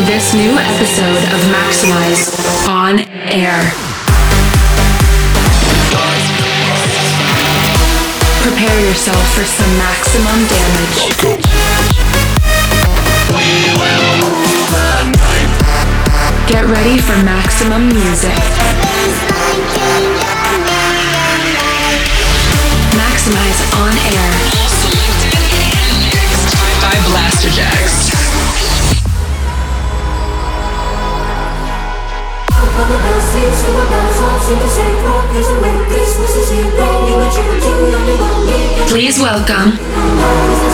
to this new episode of Maxximize On Air. Prepare yourself for some maximum damage. Get ready for maximum music. Maxximize On Air. by Please welcome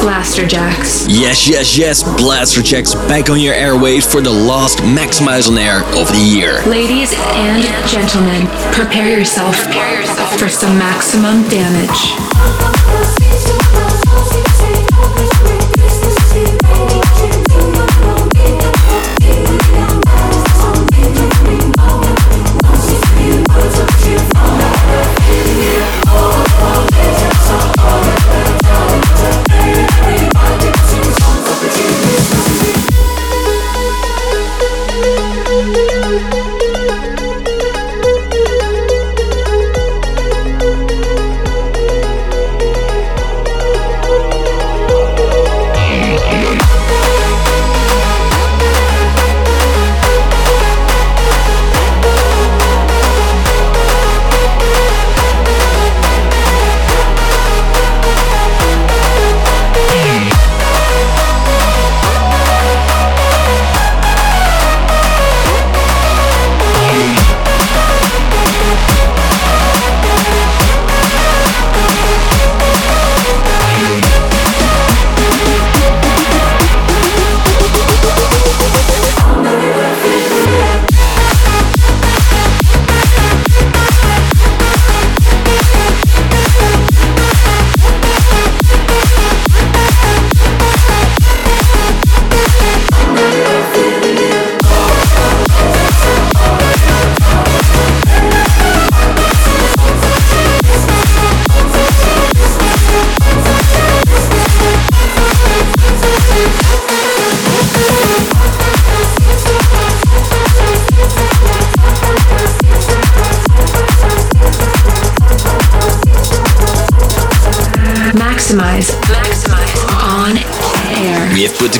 Blasterjaxx. Yes, yes, yes, Blasterjaxx back on your airwaves for the last Maxximize On Air of the year. Ladies and gentlemen, prepare yourself for some maximum damage.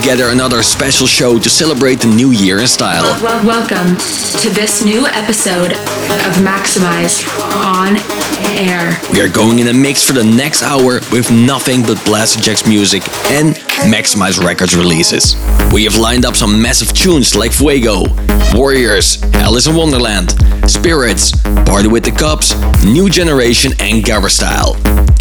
Together another special show to celebrate the new year in style. Well, welcome to this new episode of Maxximize On Air. We are going in a mix for the next hour with nothing but Blasterjaxx music and Maxximize Records releases. We have lined up some massive tunes like Fuego, Warriors, Alice in Wonderland, Spirits, Party with the Cops, New Generation, and Gabber Style.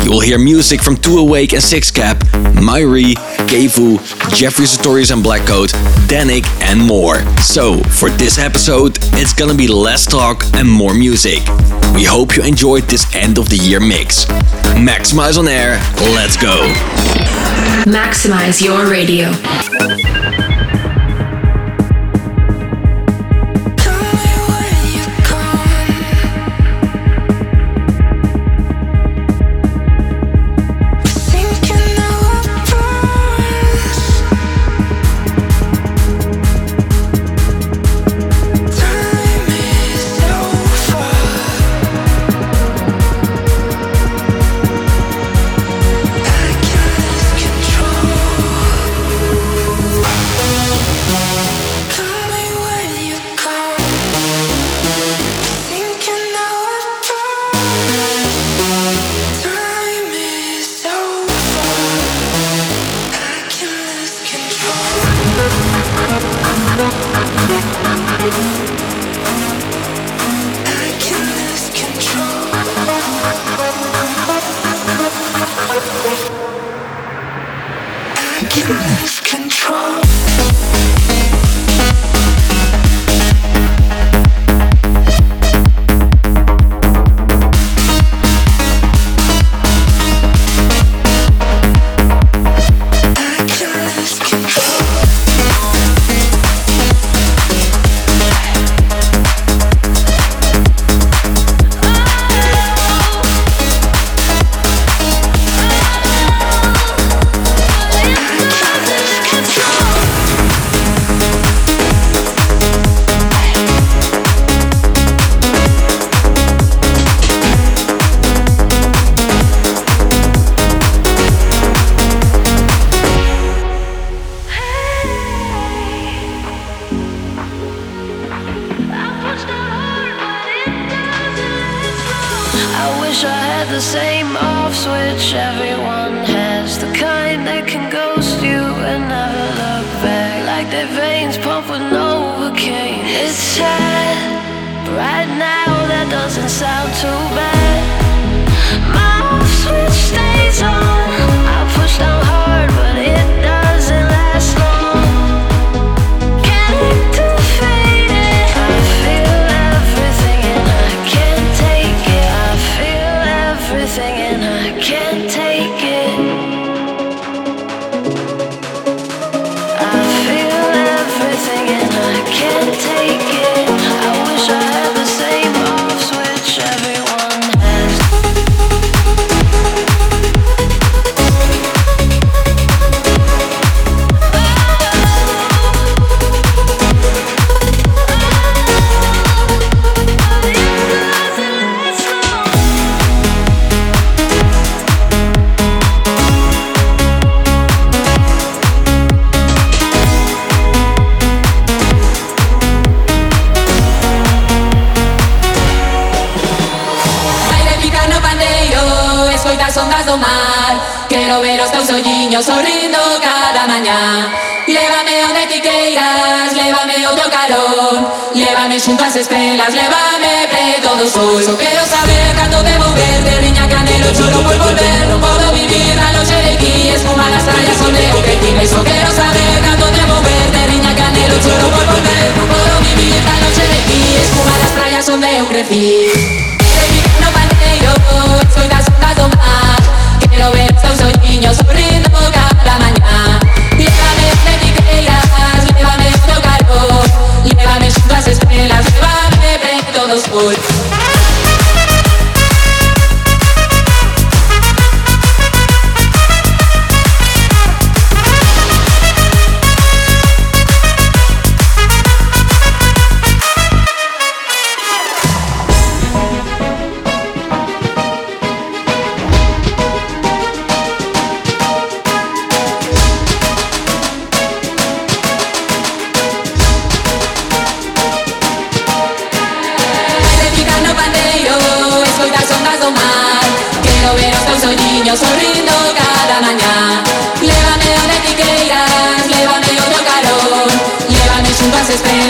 You will hear music from 2Awake and Six Cap, Mairee, KEVU, Jeffrey Sutorius and Blackcode, Dannic, and more. So, for this episode, it's gonna be less talk and more music. We hope you enjoyed this end of the year mix. Maxximize On Air, let's go. Maximize your radio.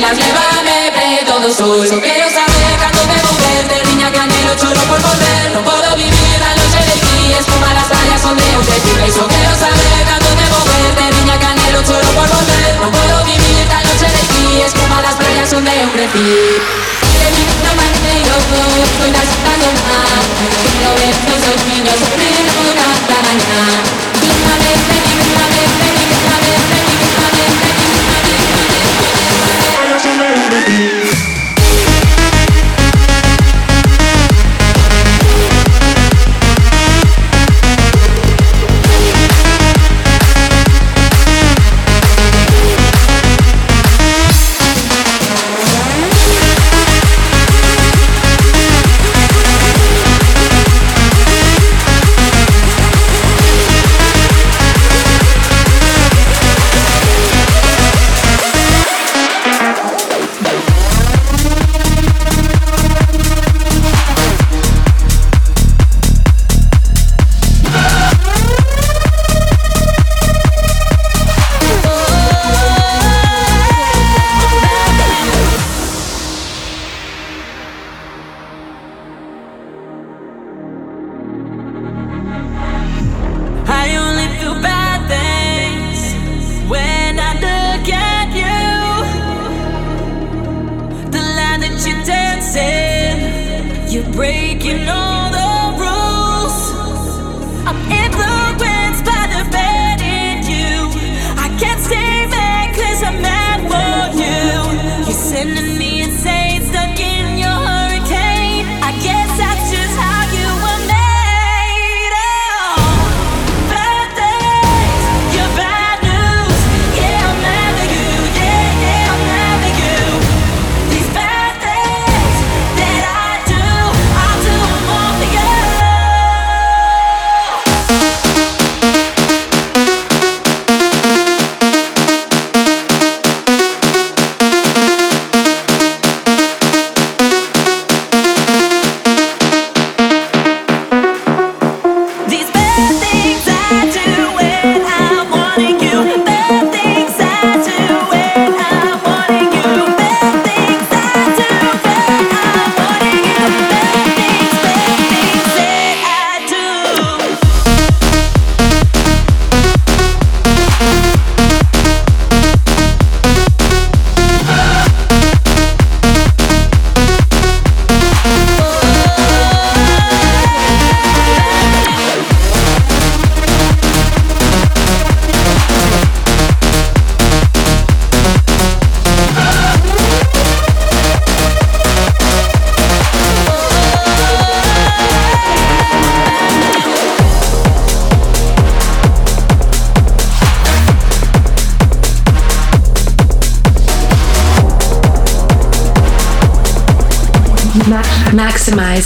las llévame, pre, todo soy. Solo quiero saber cuándo debo verte, niña que anhelo choro por volver. No puedo vivir la noche de ti, espuma las tallas son de un tequila. Y quiero saber cuándo debo verte, niña que anhelo choro por volver. No puedo vivir la noche de ti, espuma las playas son de un tequila. Estoy gastando más Quiero ver tus ojos, mi luna, la mañana breaking all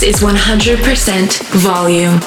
Maximize is 100% volume.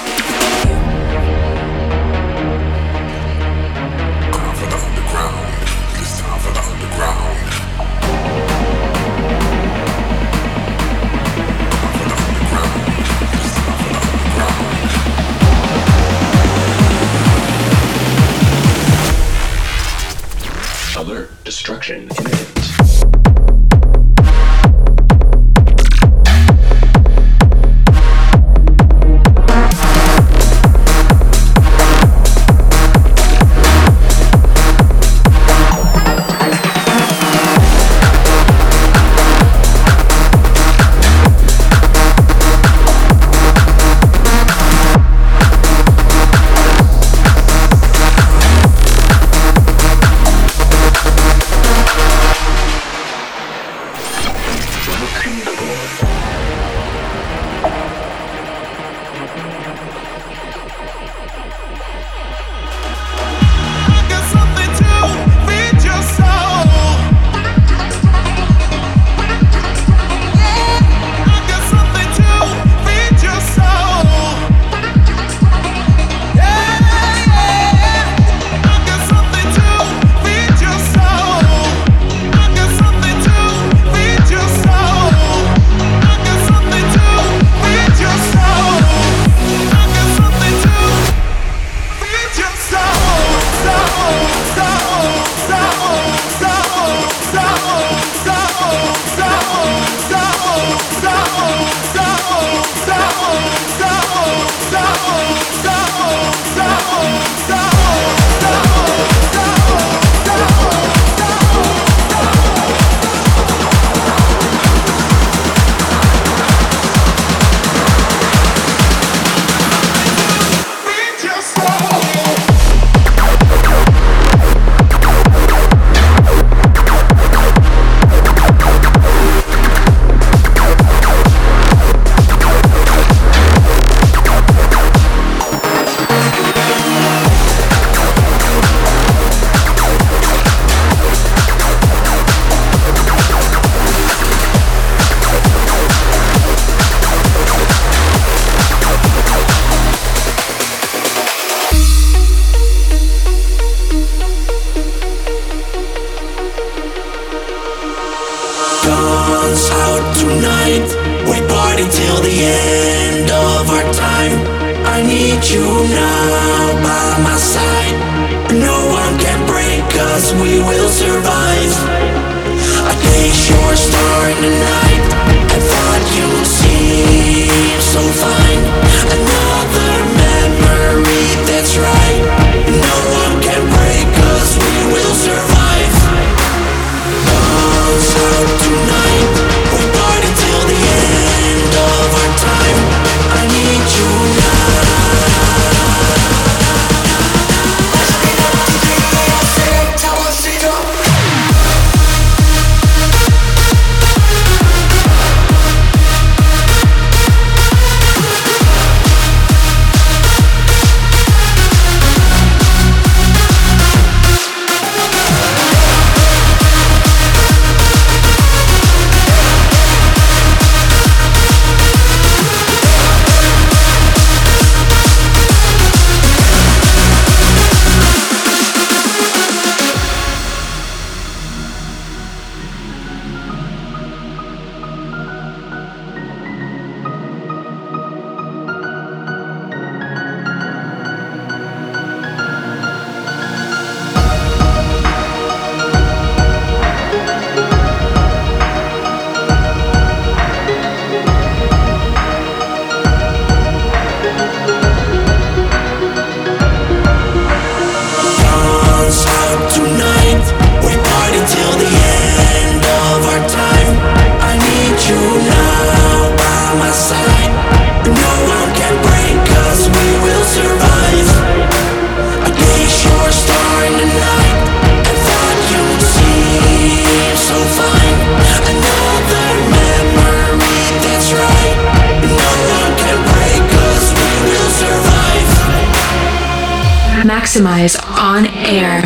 Maxximize On Air,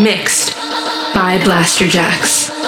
mixed by Blasterjaxx.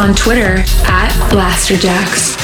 On Twitter at Blasterjaxx.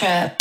Trip.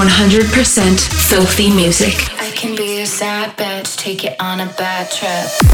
100% filthy music. I can be a sad bitch, take it on a bad trip.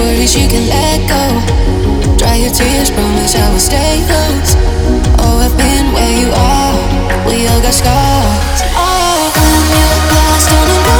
Worries, you can let go. Dry your tears, promise I will stay close. Oh, I've been where you are. We all got scars. Oh, I'm your glass, don't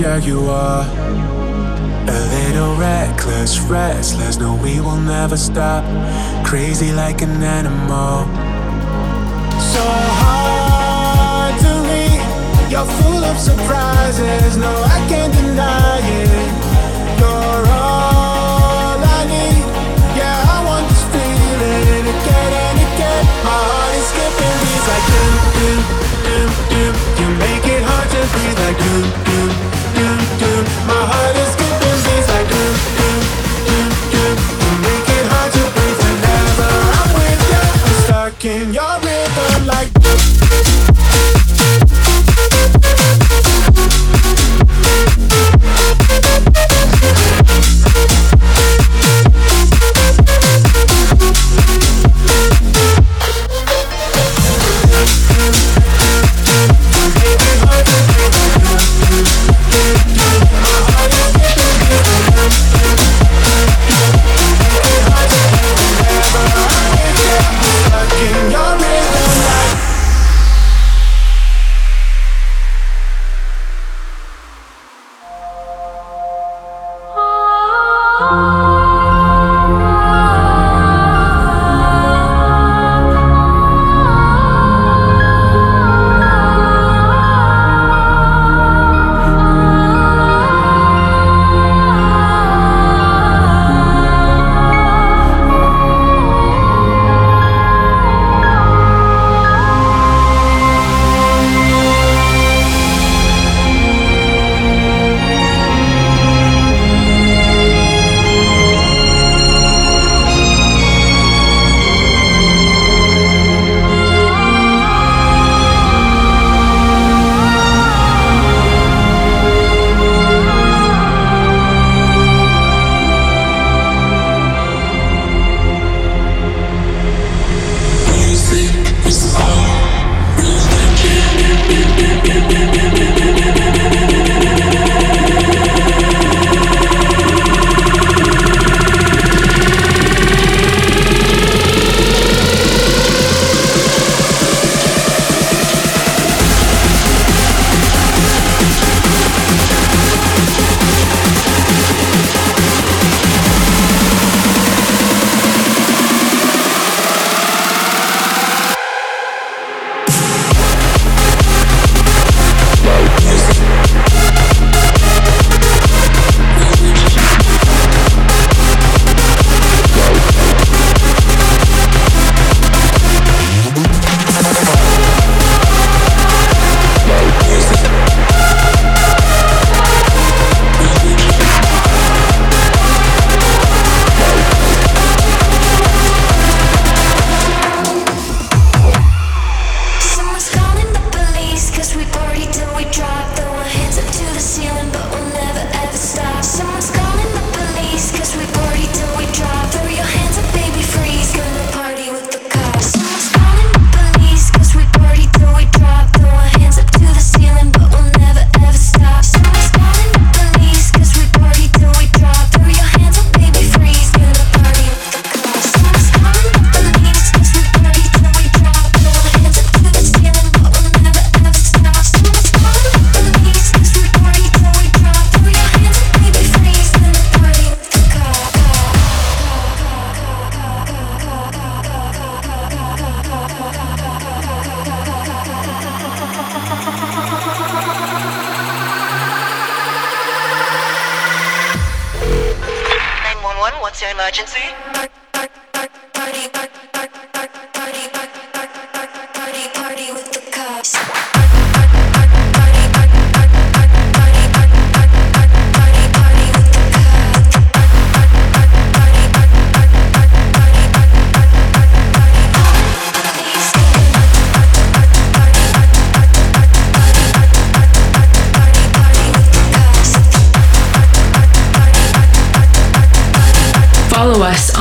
Jaguar. A little reckless, restless. No, we will never stop. Crazy like an animal.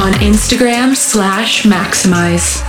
on Instagram slash maxximize.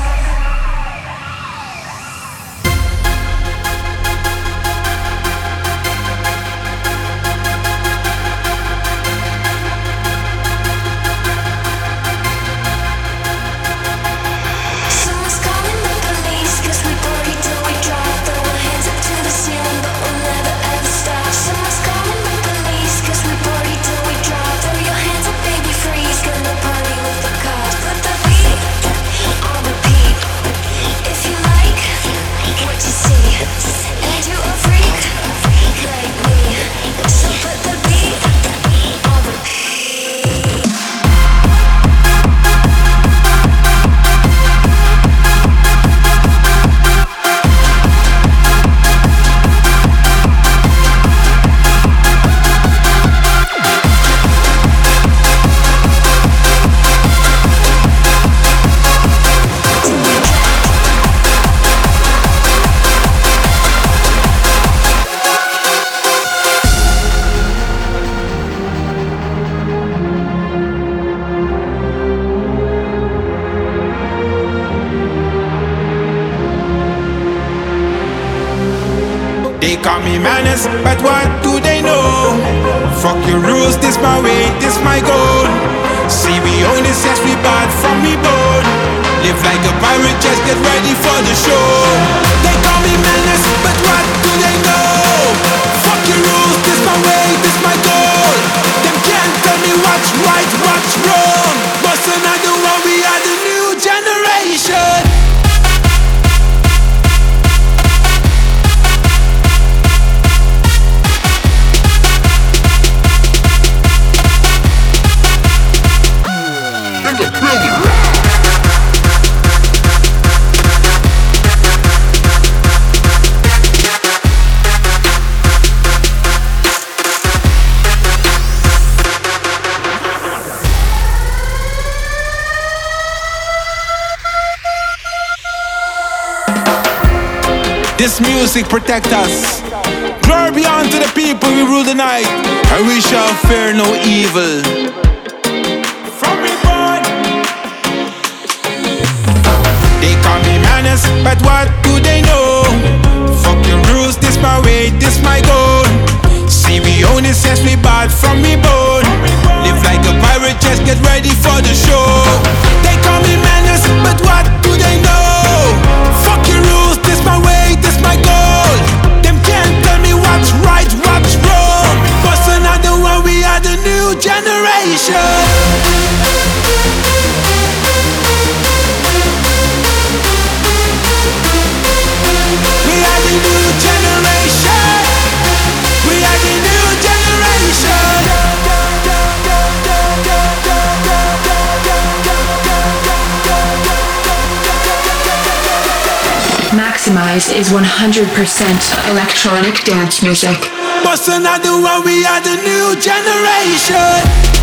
Like a pirate, just get ready for the show. Music protect us. Glory be unto the people we rule the night, and we shall fear no evil. From me born, they call me menace, but what do they know? Fuck your rules, this my way, this my goal. See we only sense we bad from me bone. Live like a pirate, just get ready for the show. They call me menace, but what Maxximize is 100% electronic dance music. What's another one? We are the new generation.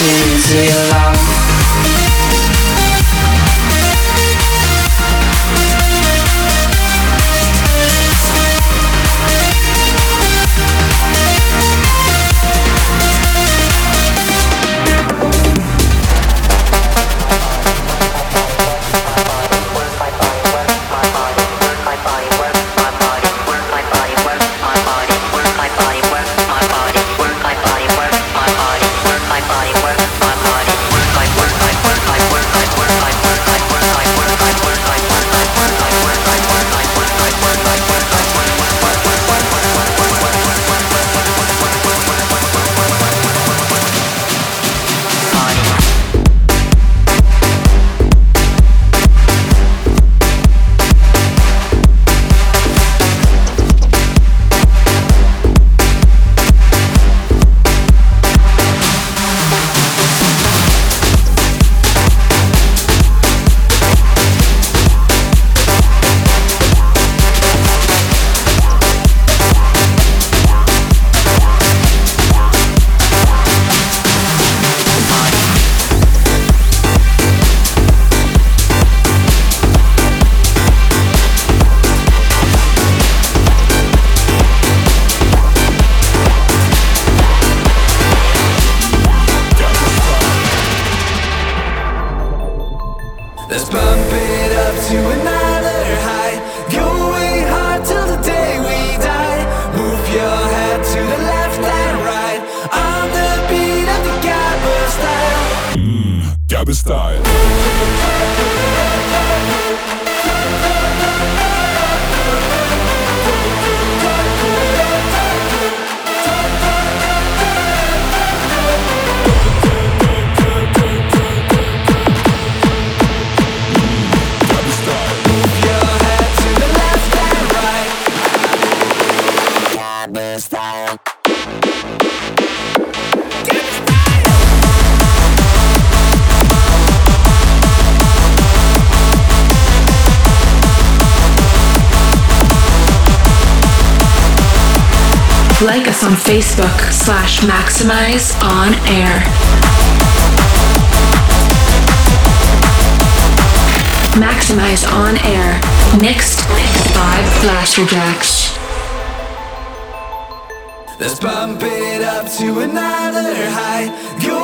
into your life. on Facebook slash Maxximize On Air. Maxximize On Air, mixed five Blasterjaxx. Let's bump it up to another high. Go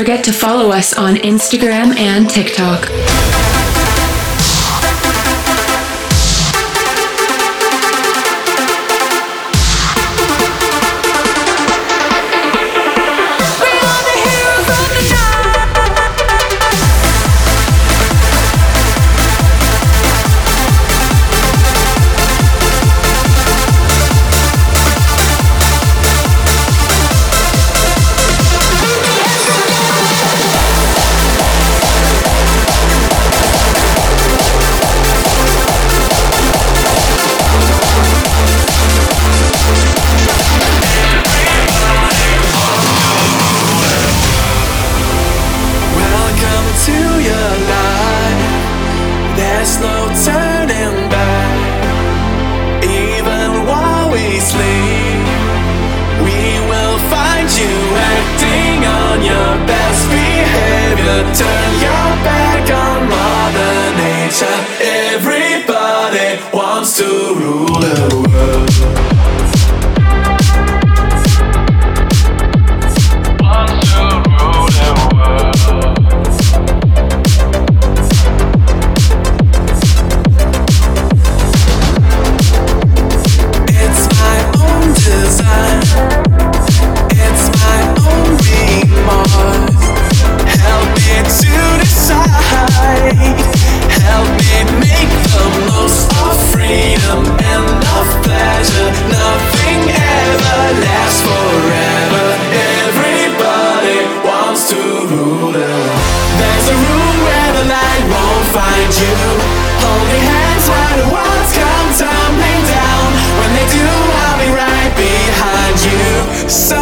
forget to follow us on Instagram and TikTok. find you. Holding hands while the walls come tumbling down. When they do, I'll be right behind you. So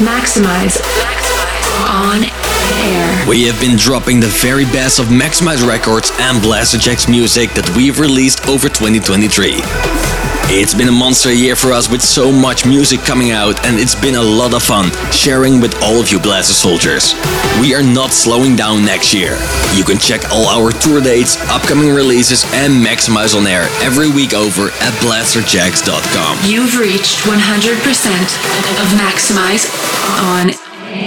Maxximize on air. We have been dropping the very best of Maxximize Records and Blasterjaxx music that we've released over 2023. It's been a monster year for us with so much music coming out, and it's been a lot of fun sharing with all of you Blaster soldiers. We are not slowing down next year. You can check all our tour dates, upcoming releases, and Maxximize on air every week over at blasterjaxx.com. You've reached 100% of Maxximize on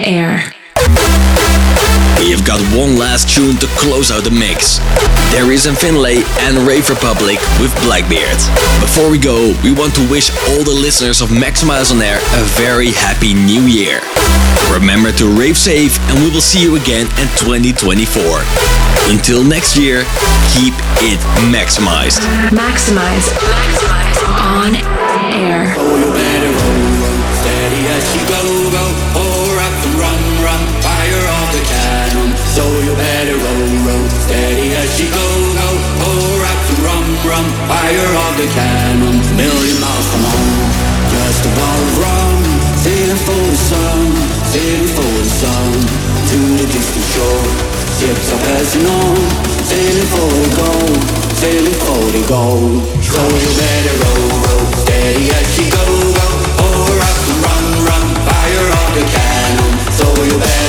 air. We have got one last tune to close out the mix. There is in Finlay and Rave Republic with Blackbeard. Before we go, we want to wish all the listeners of Maxximize on Air a very happy new year. Remember to rave safe and we will see you again in 2024. Until next year, keep it maximized. Maxximize Maxximize on are passing on. Sailing for the gold, sailing for the gold. So you better roll, roll. Steady as she go, go, pour up and run, run, fire off the cannon. So you better